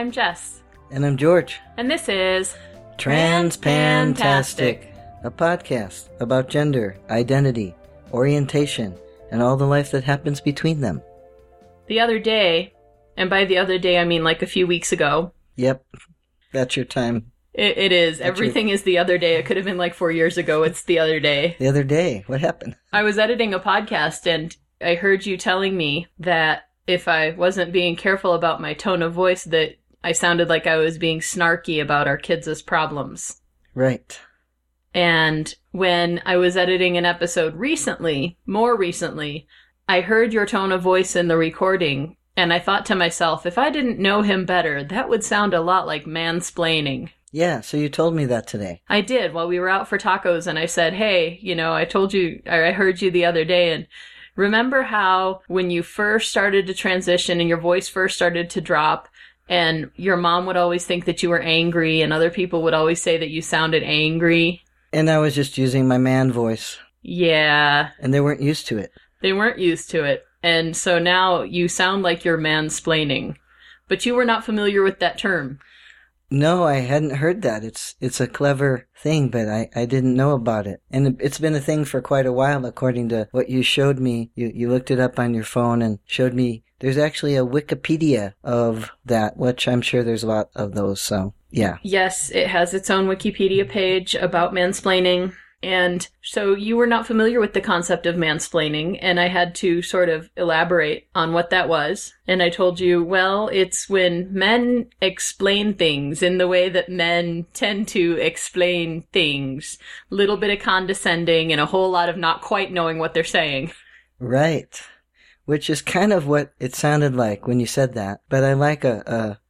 I'm Jess, And I'm George. and this is Transpantastic, a podcast about gender, identity, orientation, and all the life that happens between them. the other day, and by the other day I mean like a few weeks ago. Yep, that's your time. It, it is. That's Everything is the other day. It could have been like four years ago. It's the other day. The other day, what happened? I was editing a podcast and I heard you telling me that if I wasn't being careful about my tone of voice, that I sounded like I was being snarky about our kids' problems. Right. And when I was editing an episode recently, more recently, I heard your tone of voice in the recording, and I thought to myself, if I didn't know him better, that would sound a lot like mansplaining. Yeah, so you told me that today. I did while we were out for tacos, and I said, Hey, you know, I told you, I I heard you the other day, and remember how when you first started to transition and your voice first started to drop, and your mom would always think that you were angry, and other people would always say that you sounded angry? And I was just using my man voice, Yeah, and they weren't used to it. they weren't used to it. And so now you sound like you're mansplaining. But you were not familiar with that term. No, I hadn't heard that. It's it's a clever thing, but I, I didn't know about it. And it- it's been a thing for quite a while, according to what you showed me. You, you looked it up on your phone and showed me there's actually a Wikipedia of that, which I'm sure there's a lot of those. So, yeah. Yes, it has its own Wikipedia page about mansplaining. And so you were not familiar with the concept of mansplaining, and I had to sort of elaborate on what that was. And I told you, well, it's when men explain things in the way that men tend to explain things. Little bit of condescending and a whole lot of not quite knowing what they're saying. Right. Which is kind of what it sounded like when you said that. But I like a, a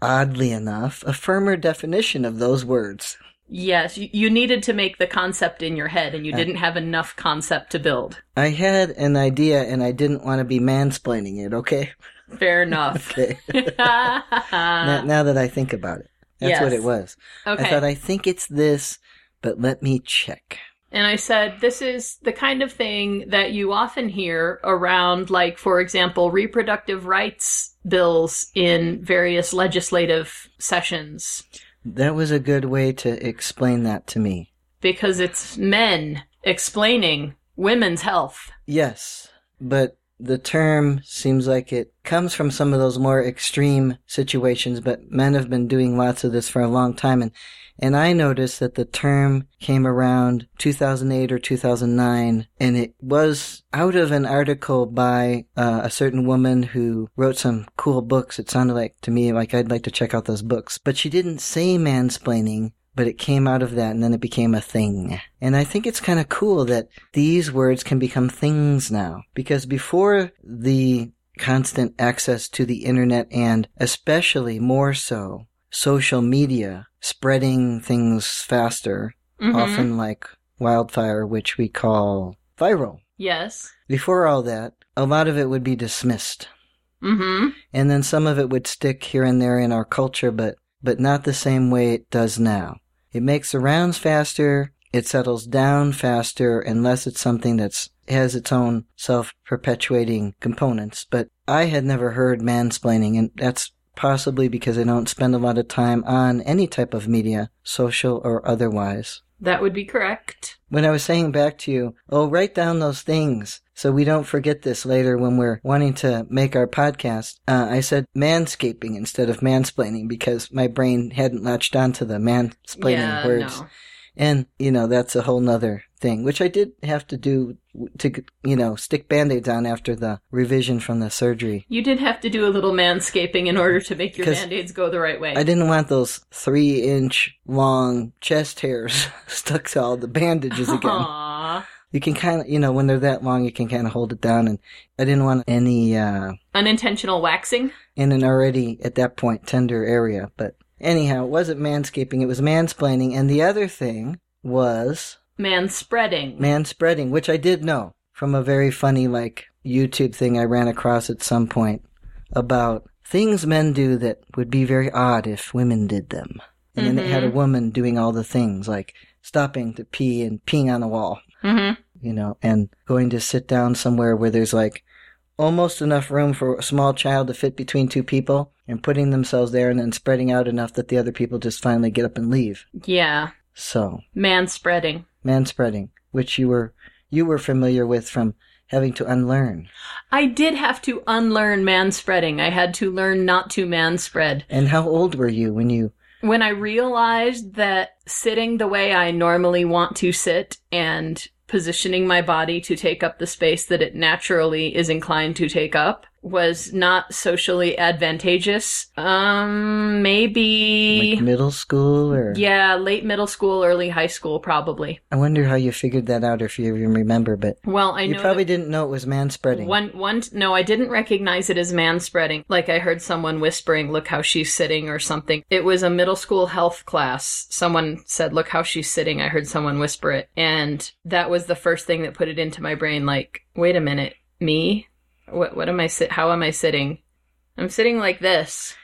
oddly enough, a firmer definition of those words. Yes, you, needed to make the concept in your head, and you Uh. didn't have enough concept to build. I had an idea and I didn't want to be mansplaining it, okay? Fair enough. Okay. now, now that I think about it. That's what it was. okay. I thought I think it's this, but let me check. And I said, this is the kind of thing that you often hear around, like, for example, reproductive rights bills in various legislative sessions, That was a good way to explain that to me. because it's men explaining women's health. Yes, but the term seems like it comes from some of those more extreme situations, but men have been doing lots of this for a long time and and I noticed that the term came around 2008 or 2009 and it was out of an article by uh, a certain woman who wrote some cool books. It sounded like to me like I'd like to check out those books, but she didn't say mansplaining but it came out of that and then it became a thing. And I think it's kind of cool that these words can become things now. Because before the constant access to the internet and especially more so social media spreading things faster, Mhm. often like wildfire, which we call viral. Yes. Before all that, a lot of it would be dismissed. Mm-hmm. And then some of it would stick here and there in our culture, but, but not the same way it does now. It makes the rounds faster, it settles down faster, unless it's something that's has its own self-perpetuating components. But I had never heard mansplaining, and that's possibly because I don't spend a lot of time on any type of media, social or otherwise. That would be correct. When I was saying back to you, oh, write down those things so we don't forget this later when we're wanting to make our podcast, uh, I said manscaping instead of mansplaining because my brain hadn't latched onto the mansplaining yeah, words. no. And, you know, that's a whole nother thing, which I did have to do to, you know, stick band-aids on after the revision from the surgery. You did have to do a little manscaping in order to make your band-aids go the right way. I didn't want those three inch long chest hairs stuck to all the bandages again. Aww. You can kind of, you know, when they're that long, you can kind of hold it down. And I didn't want any, uh, Unintentional waxing? in an already, at that point, tender area. But anyhow, it wasn't manscaping, it was mansplaining. And the other thing was Man spreading. Man spreading, which I did know from a very funny, like, YouTube thing I ran across at some point about things men do that would be very odd if women did them. And then it had a woman doing all the things, like stopping to pee and peeing on the wall. Mm-hmm. you know, and going to sit down somewhere where there's like almost enough room for a small child to fit between two people, and putting themselves there and then spreading out enough that the other people just finally get up and leave. Yeah. So, Man spreading. Man spreading, which you were you were familiar with from having to unlearn. I did have to unlearn man spreading. I had to learn not to man spread. And how old were you when you When I realized that sitting the way I normally want to sit and positioning my body to take up the space that it naturally is inclined to take up was not socially advantageous. Um, maybe. like middle school or yeah, late middle school, early high school, probably. I wonder how you figured that out or if you even remember, but Well, I you probably didn't know it was man spreading. one one no, I didn't recognize it as man spreading. Like I heard someone whispering, "Look how she's sitting" or something. It was a middle school health class. Someone said, "Look how she's sitting." I heard someone whisper it, and that was the first thing that put it into my brain. Like, wait a minute, me? What? What am I sit? How am I sitting? I'm sitting like this.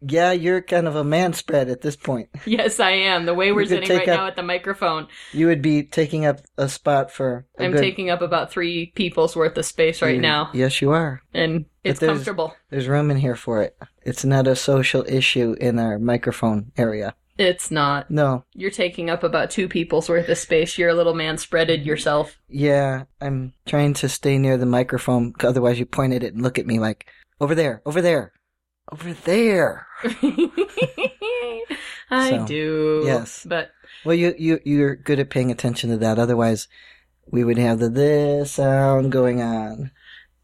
Yeah, you're kind of a man spread at this point. Yes, I am. The way we're sitting right up- now at the microphone, You would be taking up a spot for I'm good, taking up about three people's worth of space right you- now, Yes, you are. and it's there's- comfortable. There's room in here for it. It's not a social issue in our microphone area. It's not. No. You're taking up about two people's worth of space. You're a little man spreaded yourself. Yeah, I'm trying to stay near the microphone. Otherwise, you point at it and look at me like, over there, over there, over there. I So, do. yes. But Well, you you you're good at paying attention to that. Otherwise, we would have the this sound going on.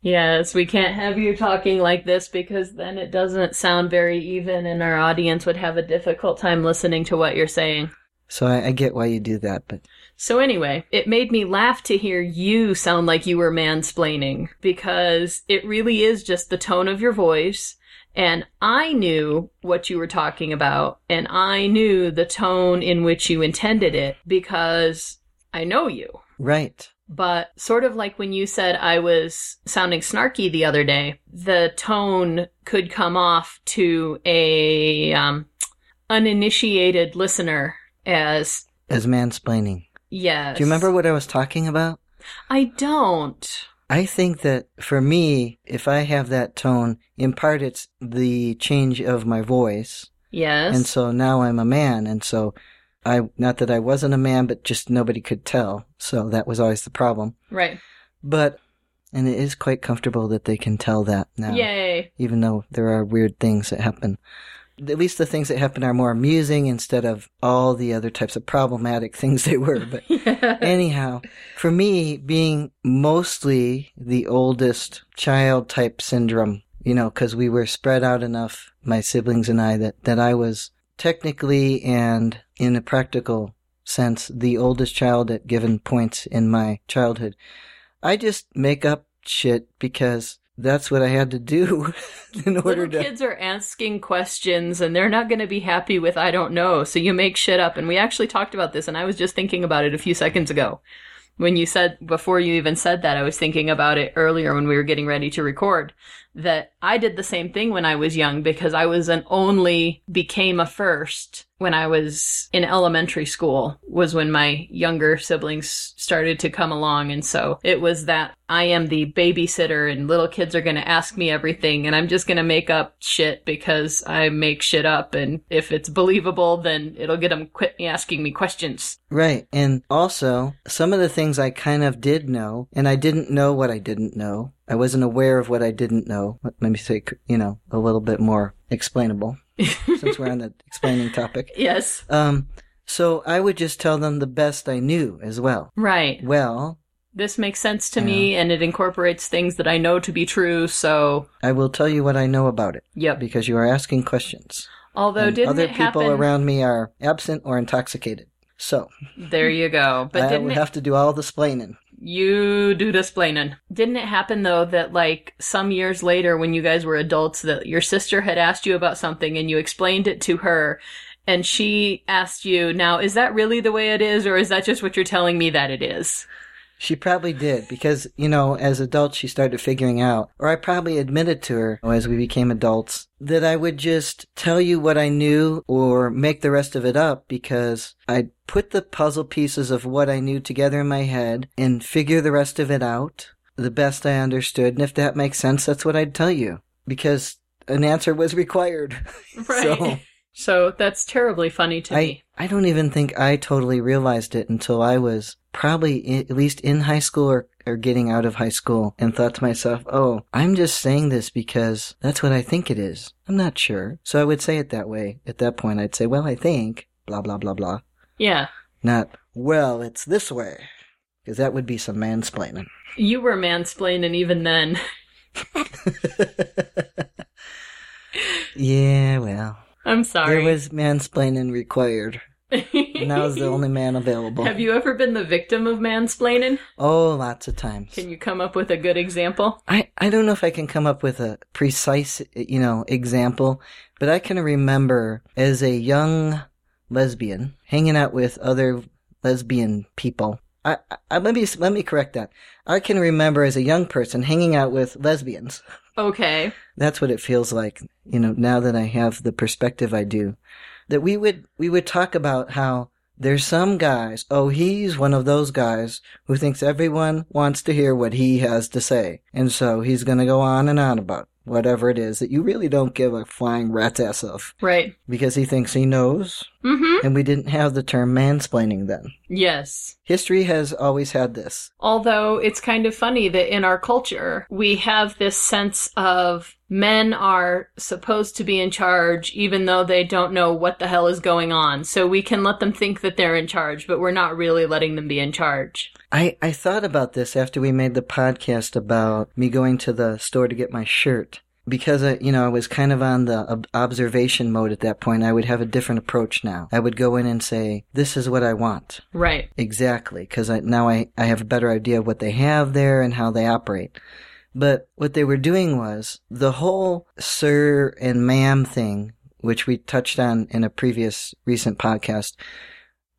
Yes, we can't have you talking like this because then it doesn't sound very even and our audience would have a difficult time listening to what you're saying. So I, I get why you do that, but So anyway, it made me laugh to hear you sound like you were mansplaining because it really is just the tone of your voice. And I knew what you were talking about and I knew the tone in which you intended it because I know you. right. But sort of like when you said I was sounding snarky the other day, the tone could come off to a um, uninitiated listener as As mansplaining. yes. Do you remember what I was talking about? I don't. I think that for me, if I have that tone, in part it's the change of my voice. Yes. And so now I'm a man. And so I, not that I wasn't a man, but just nobody could tell. So that was always the problem. right. But, and it is quite comfortable that they can tell that now. Yay. Even though there are weird things that happen. At least the things that happen are more amusing instead of all the other types of problematic things they were. But anyhow, for me, being mostly the oldest child type syndrome, you know, because we were spread out enough, my siblings and I, that, that I was technically and in a practical sense the oldest child at given points in my childhood. I just make up shit because that's what I had to do in order Little to. kids are asking questions and they're not going to be happy with I don't know. So you make shit up. And we actually talked about this and I was just thinking about it a few seconds ago. When you said, before you even said that, I was thinking about it earlier when we were getting ready to record. That I did the same thing when I was young because I was an only became a first when I was in elementary school was when my younger siblings started to come along. And so it was that I am the babysitter and little kids are going to ask me everything and I'm just going to make up shit because I make shit up. And if it's believable, then it'll get them quit asking me questions. Right. And also, some of the things I kind of did know, and I didn't know what I didn't know. I wasn't aware of what I didn't know. Let me say, you know, a little bit more explainable, since we're on the explaining topic. yes. Um, so I would just tell them the best I knew as well. Right. Well, This makes sense to me and it incorporates things that I know to be true. So, I will tell you what I know about it, yep. because you are asking questions. Although and didn't other people happen? around me are absent or intoxicated. So, There you go. But I would have to do all the splaining. You do displaining. Didn't it happen though that like some years later when you guys were adults that your sister had asked you about something and you explained it to her and she asked you, now is that really the way it is or is that just what you're telling me that it is? She probably did because, you know, as adults, she started figuring out, or I probably admitted to her as we became adults, that I would just tell you what I knew or make the rest of it up because I'd put the puzzle pieces of what I knew together in my head and figure the rest of it out the best I understood. And if that makes sense, that's what I'd tell you because an answer was required. Right. So So that's terribly funny to I, me. I don't even think I totally realized it until I was probably at least in high school or, or getting out of high school and thought to myself, oh, I'm just saying this because that's what I think it is. I'm not sure. So I would say it that way. At that point, I'd say, well, I think, blah, blah, blah, blah. Yeah. Not, well, it's this way. Because that would be some mansplaining. You were mansplaining even then. yeah, well, I'm sorry. there was mansplaining required. And I was the only man available. Have you ever been the victim of mansplaining? Oh, lots of times. Can you come up with a good example? I, I don't know if I can come up with a precise, you know, example, but I can remember as a young lesbian hanging out with other lesbian people. I, I, let me, let me correct that. I can remember as a young person hanging out with lesbians. Okay. That's what it feels like, you know, now that I have the perspective I do. That we would, we would talk about how there's some guys, oh, he's one of those guys who thinks everyone wants to hear what he has to say. And so he's gonna go on and on about whatever it is that you really don't give a flying rat's ass of. Right. Because he thinks he knows, Mm-hmm. and we didn't have the term mansplaining then. Yes. History has always had this. Although it's kind of funny that in our culture, we have this sense of men are supposed to be in charge even though they don't know what the hell is going on. So we can let them think that they're in charge, but we're not really letting them be in charge. I, I thought about this after we made the podcast about me going to the store to get my shirt. Because, I, you know, I was kind of on the observation mode at that point, I would have a different approach now. I would go in and say, this is what I want. Right. Exactly. Because I, now I, I have a better idea of what they have there and how they operate. But what they were doing was the whole sir and ma'am thing, which we touched on in a previous recent podcast.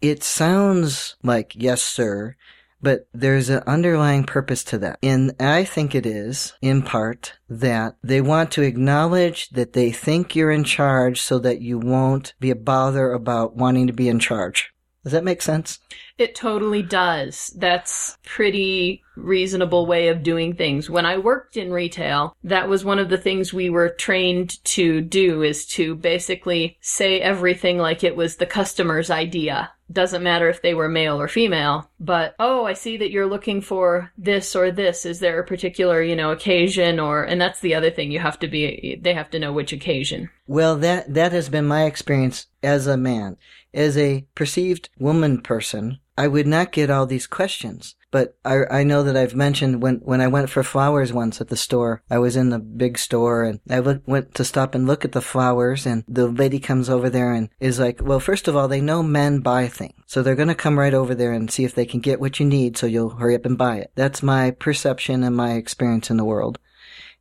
It sounds like yes, sir, but there's an underlying purpose to that. And I think it is, in part, that they want to acknowledge that they think you're in charge so that you won't be a bother about wanting to be in charge. Does that make sense? It totally does. That's pretty reasonable way of doing things. When I worked in retail, that was one of the things we were trained to do is to basically say everything like it was the customer's idea. Doesn't matter if they were male or female, but oh, I see that you're looking for this or this. Is there a particular, you know, occasion or and that's the other thing you have to be they have to know which occasion. Well, that that has been my experience as a man. As a perceived woman person, I would not get all these questions. But I, I know that I've mentioned when, when I went for flowers once at the store, I was in the big store and I look, went to stop and look at the flowers and the lady comes over there and is like, well, first of all, they know men buy things. So they're going to come right over there and see if they can get what you need so you'll hurry up and buy it. That's my perception and my experience in the world.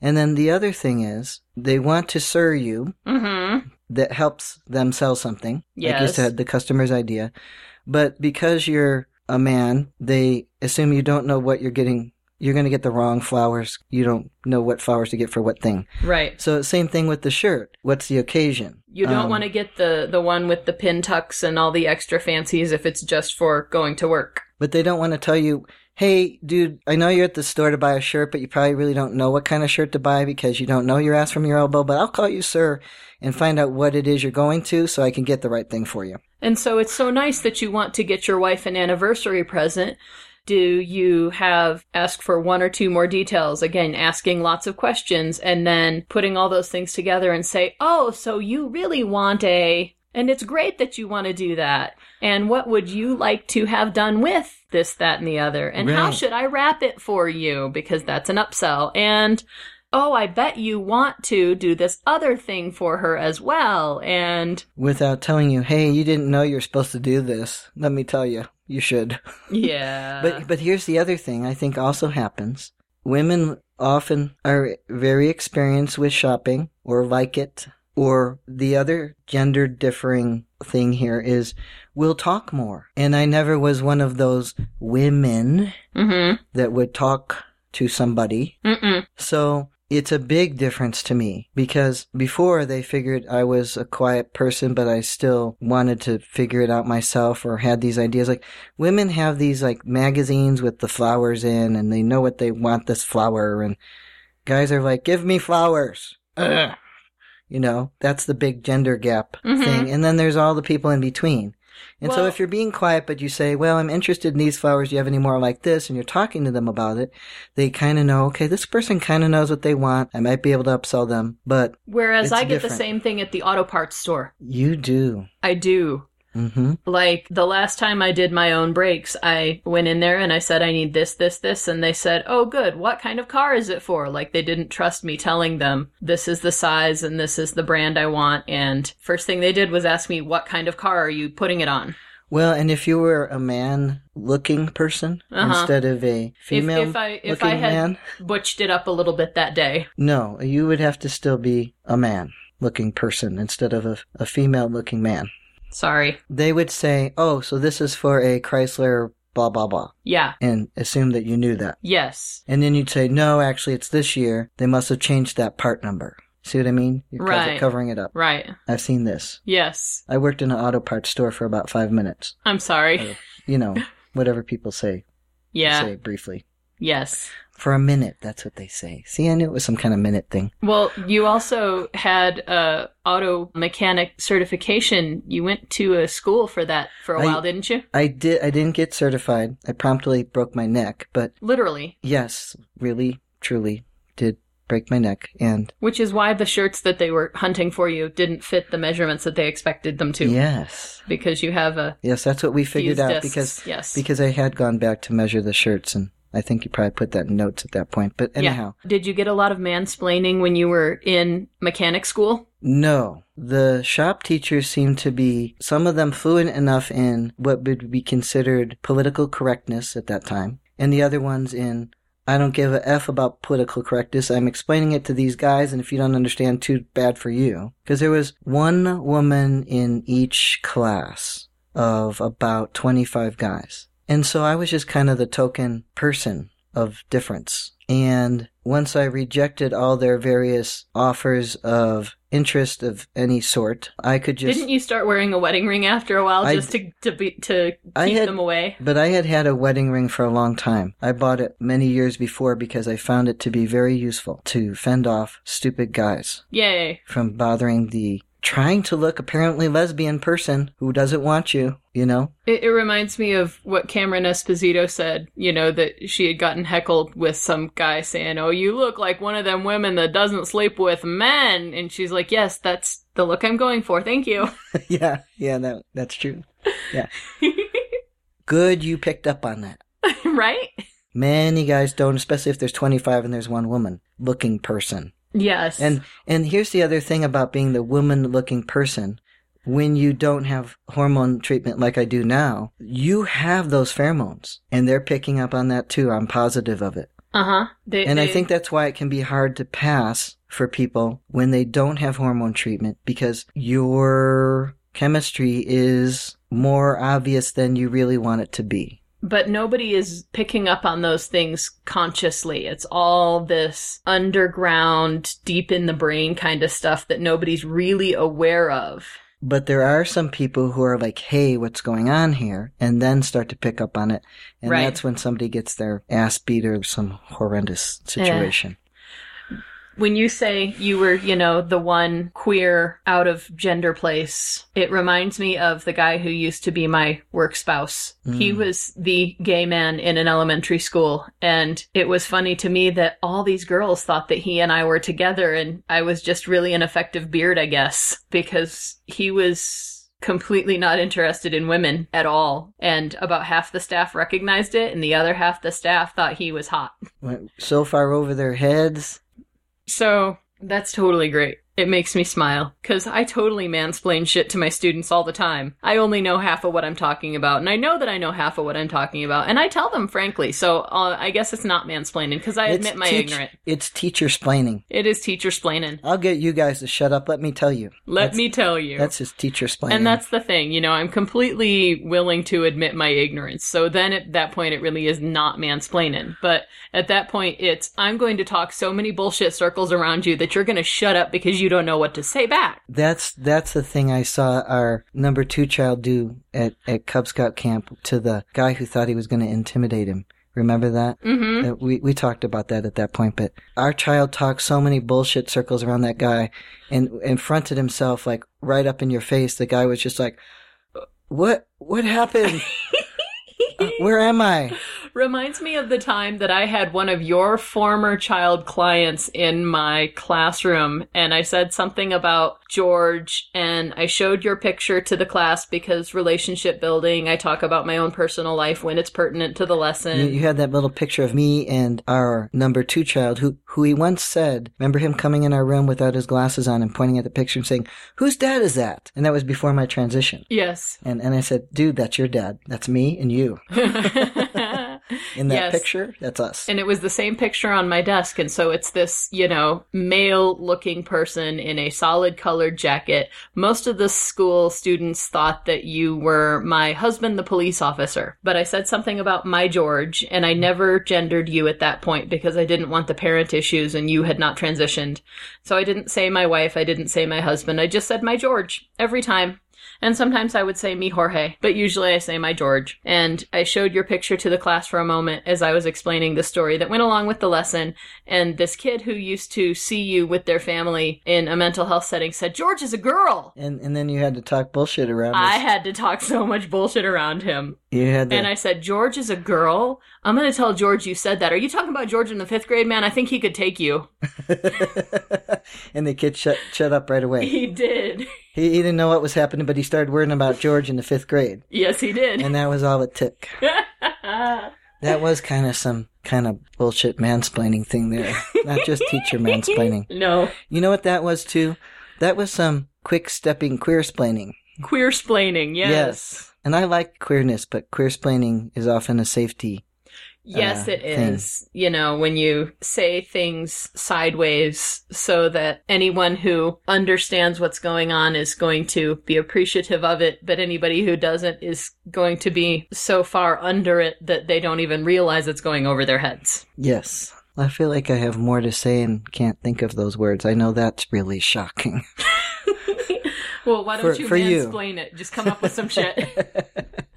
And then the other thing is they want to sir you Mm-hmm. That helps them sell something. Like you said, the customer's idea. But because you're a man, they assume you don't know what you're getting. You're going to get the wrong flowers. You don't know what flowers to get for what thing. Right. So same thing with the shirt. What's the occasion? You don't Um, want to get the the one with the pin tucks and all the extra fancies if it's just for going to work. But they don't want to tell you, hey, dude, I know you're at the store to buy a shirt, but you probably really don't know what kind of shirt to buy because you don't know your ass from your elbow, but I'll call you sir and find out what it is you're going to so I can get the right thing for you. And so it's so nice that you want to get your wife an anniversary present. Do you have ask for one or two more details? Again, asking lots of questions and then putting all those things together and say, "Oh, so you really want a and it's great that you want to do that. And what would you like to have done with this, that, and the other? And how should I wrap it for you? Because that's an upsell. And oh, I bet you want to do this other thing for her as well. And Without telling you, hey, you didn't know you're supposed to do this. Let me tell you, you should. yeah. But but here's the other thing I think also happens. Women often are very experienced with shopping or like it. Or the other gender differing thing here is we'll talk more. And I never was one of those women mm-hmm. that would talk to somebody. Mm-mm. So it's a big difference to me because before they figured I was a quiet person, but I still wanted to figure it out myself or had these ideas. Like women have these like magazines with the flowers in and they know what they want this flower and guys are like, give me flowers. Ugh. You know, that's the big gender gap Mhm. thing. And then there's all the people in between. And so if you're being quiet, but you say, well, I'm interested in these flowers. Do you have any more like this? And you're talking to them about it. They kind of know, okay, this person kind of knows what they want. I might be able to upsell them, but Whereas I get the same thing at the auto parts store. you do. I do. Hmm Like the last time I did my own brakes, I went in there and I said, I need this, this, this. And they said, Oh, good. What kind of car is it for? Like they didn't trust me telling them this is the size and this is the brand I want. And first thing they did was ask me, What kind of car are you putting it on? Well, and if you were a man looking person Uh-huh. instead of a female if I- if looking I had- man, Butched it up a little bit that day. no, you would have to still be a man looking person instead of a, a female looking man. Sorry. They would say, oh, so this is for a Chrysler blah, blah, blah, Yeah. and assume that you knew that. Yes. And then you'd say, no, actually, it's this year. They must have changed that part number. See what I mean? You're cover- Right. covering it up. Right. I've seen this. Yes. I worked in an auto parts store for about five minutes. I'm sorry. You know, whatever people say, Yeah. say briefly. Yes. For a minute, that's what they say. See, I knew it was some kind of minute thing. Well, you also had a auto mechanic certification. You went to a school for that for a I- while, didn't you? I did. I didn't get certified. I promptly broke my neck, but Literally. yes, really, truly did break my neck. And Which is why the shirts that they were hunting for you didn't fit the measurements that they expected them to. yes, Because you have a yes, that's what we figured out discs. because yes. because I had gone back to measure the shirts, and I think you probably put that in notes at that point. But anyhow, Yeah. Did you get a lot of mansplaining when you were in mechanic school? no. The shop teachers seemed to be some of them fluent enough in what would be considered political correctness at that time, and the other ones in I don't give a F about political correctness. I'm explaining it to these guys, and if you don't understand, too bad for you. Because there was one woman in each class of about 25 guys. And so I was just kind of the token person of difference. And once I rejected all their various offers of interest of any sort, I could just. Didn't you start wearing a wedding ring after a while I just to to be to keep had- them away? But I had had a wedding ring for a long time. I bought it many years before because I found it to be very useful to fend off stupid guys Yay. from bothering the trying to look apparently lesbian person who doesn't want you, you know? It, it reminds me of what Cameron Esposito said, you know, that she had gotten heckled with some guy saying, Oh, you look like one of them women that doesn't sleep with men. And she's like, Yes, that's the look I'm going for. Thank you. yeah, yeah, that that's true. Yeah. Good you picked up on that. right? Many guys don't, especially if there's 25 and there's one woman looking person. Yes. And and here's the other thing about being the woman looking person. When you don't have hormone treatment like I do now, you have those pheromones and they're picking up on that too. I'm positive of it. uh huh. They, And I think that's why it can be hard to pass for people when they don't have hormone treatment because your chemistry is more obvious than you really want it to be. But nobody is picking up on those things consciously. It's all this underground, deep in the brain kind of stuff that nobody's really aware of. But there are some people who are like, hey, what's going on here? And then start to pick up on it. And Right. that's when somebody gets their ass beat or some horrendous eh. situation. When you say you were, you know, the one queer out of gender place, it reminds me of the guy who used to be my work spouse. He Mm. was the gay man in an elementary school. And it was funny to me that all these girls thought that he and I were together. And I was just really an effective beard, I guess, because he was completely not interested in women at all. And about half the staff recognized it, and the other half the staff thought he was hot. Went so far over their heads. So that's totally great. It makes me smile because I totally mansplain shit to my students all the time. I only know half of what I'm talking about, and I know that I know half of what I'm talking about, and I tell them frankly. So uh, I guess it's not mansplaining because I It's admit my teach- ignorant. It's teacher splaining. It is teacher splaining. I'll get you guys to shut up. Let me tell you. Let That's- me tell you. That's just teacher splaining. and that's the thing, you know, I'm completely willing to admit my ignorance. So then at that point, it really is not mansplaining. But at that point, it's, I'm going to talk so many bullshit circles around you that you're going to shut up because you don't know what to say back. That's that's the thing I saw our number two child do at, at Cub Scout camp to the guy who thought he was going to intimidate him. Remember that? Mm-hmm. Uh, We we talked about that at that point, but our child talked so many bullshit circles around that guy, and and fronted himself like right up in your face. The guy was just like, "What what happened? Uh, Where am I?" Reminds me of the time that I had one of your former child clients in my classroom and I said something about George and I showed your picture to the class because relationship building, I talk about my own personal life when it's pertinent to the lesson. You, you had that little picture of me and our number two child, who who he once said. Remember him coming in our room without his glasses on and pointing at the picture and saying, "Whose dad is that?" And that was before my transition. yes. And and I said, "Dude, that's your dad. That's me and you." In that Yes. picture, that's us. And it was the same picture on my desk. And so it's this, you know, male looking person in a solid colored jacket. Most of the school students thought that you were my husband, the police officer. But I said something about my George, and I never gendered you at that point because I didn't want the parent issues and you had not transitioned. So I didn't say my wife, I didn't say my husband, I just said my George every time. And sometimes I would say me Jorge, but usually I say my George. And I showed your picture to the class for a moment as I was explaining the story that went along with the lesson. And this kid who used to see you with their family in a mental health setting said, George is a girl. and and then you had to talk bullshit around. I us. had to talk so much bullshit around him. you had to, And I said, George is a girl. I'm going to tell George you said that. Are you talking about George in the fifth grade, man? I think he could take you. and the kid shut shut up right away. He did. He, he didn't know what was happening, but he started worrying about George in the fifth grade, yes, he did. and that was all it took. That was kind of some kind of bullshit mansplaining thing there, not just teacher mansplaining. no. You know what that was too? That was some quick stepping queer splaining. Queer splaining, yes. Yes. And I like queerness, but queer splaining is often a safety. Yes, uh, it thing. You know, when you say things sideways so that anyone who understands what's going on is going to be appreciative of it, but anybody who doesn't is going to be so far under it that they don't even realize it's going over their heads. Yes. I feel like I have more to say and can't think of those words. I know that's really shocking. well, why don't For- you for you. it? Just come up with some shit.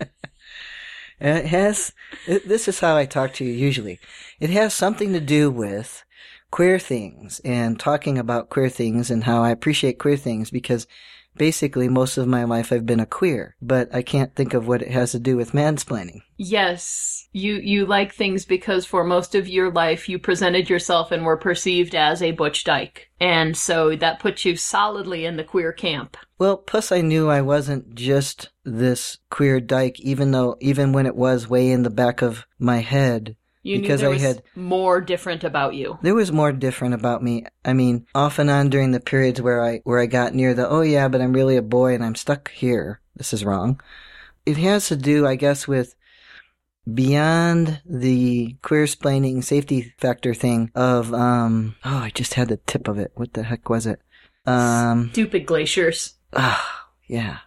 It has, this is how I talk to you usually. It has something to do with queer things and talking about queer things and how I appreciate queer things because basically most of my life I've been a queer, but I can't think of what it has to do with mansplaining. Yes, you you like things because for most of your life you presented yourself and were perceived as a butch dyke, and so that puts you solidly in the queer camp. Well, plus I knew I wasn't just this queer dyke, even though, even when it was way in the back of my head, You Because knew there I was had- more different about you. there was more different about me. I mean, off and on during the periods where I, where I got near the, oh yeah, but I'm really a boy and I'm stuck here. This is wrong. It has to do, I guess, with beyond the queer splaining safety factor thing of, um, oh, I just had the tip of it. What the heck was it? Um, Stupid glaciers. ah, yeah.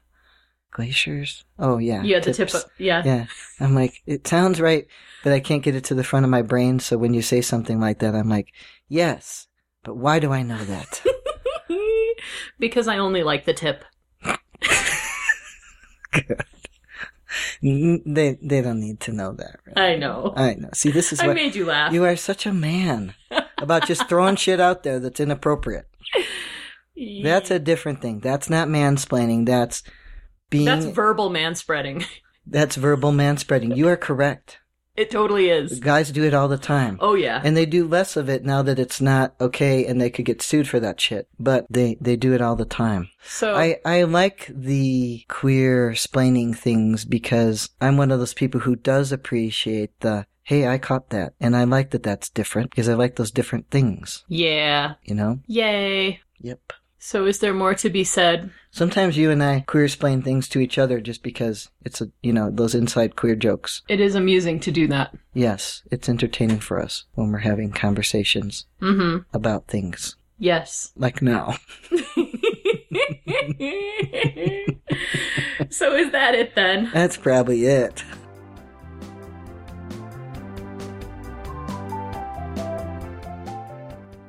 Glaciers? Oh yeah. You had the tip tips. of yeah. Yeah. I'm like, it sounds right, but I can't get it to the front of my brain. So when you say something like that, I'm like, yes, but why do I know that? because I only like the tip. N- they they don't need to know that. Right? I know. I know. See, this is I what made you laugh. you are such a man about just throwing shit out there that's inappropriate. That's a different thing. That's not mansplaining. That's being That's verbal manspreading. That's verbal manspreading. You are correct. It totally is. Guys do it all the time. Oh yeah. And they do less of it now that it's not okay and they could get sued for that shit. But they, they do it all the time. So I, I like the queer splaining things because I'm one of those people who does appreciate the, hey, I caught that. And I like that that's different because I like those different things, yeah. you know? Yay. Yep. So is there more to be said? Sometimes you and I queer explain things to each other just because it's a, you know, those inside queer jokes. It is amusing to do that. Yes, it's entertaining for us when we're having conversations Mm-hmm. about things. Yes. Like now. so is that it then? That's probably it.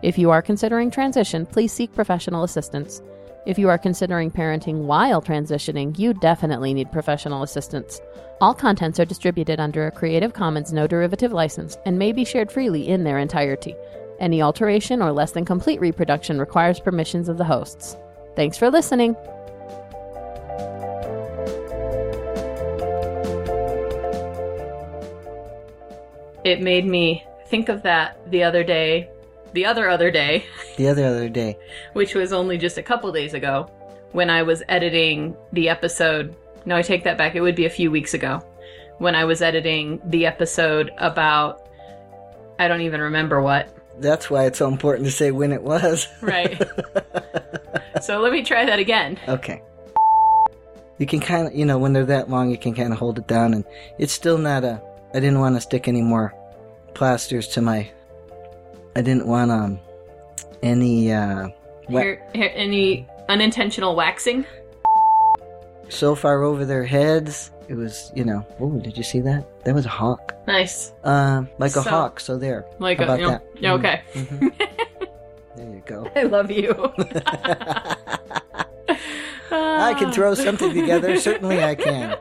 If you are considering transition, please seek professional assistance. If you are considering parenting while transitioning, you definitely need professional assistance. All contents are distributed under a Creative Commons no derivative license and may be shared freely in their entirety. Any alteration or less than complete reproduction requires permissions of the hosts. Thanks for listening. It made me think of that the other day, the other other day, The other other day. which was only just a couple days ago, when I was editing the episode. No, I take that back. It would be a few weeks ago when I was editing the episode about. I don't even remember what. That's why it's so important to say when it was. Right. so let me try that again. okay. You can kind of, you know, when they're that long, you can kind of hold it down, and it's still not a. I didn't want to stick any more plasters to my. I didn't want um any uh wa- Here, here, any unintentional waxing? so far over their heads. It was, you know. Oh, did you see that? That was a hawk. Nice. Um, like a So- hawk. So there. Like How a, about you know, that? yeah, okay. Mhm. there you go. I love you. I can throw something together. Certainly, I can.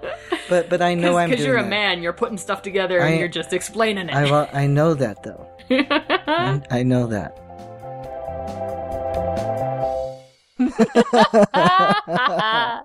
But but I know I'm because doing you're a that. man, you're putting stuff together I- and you're just explaining I it. wa- I know that though. I, know that.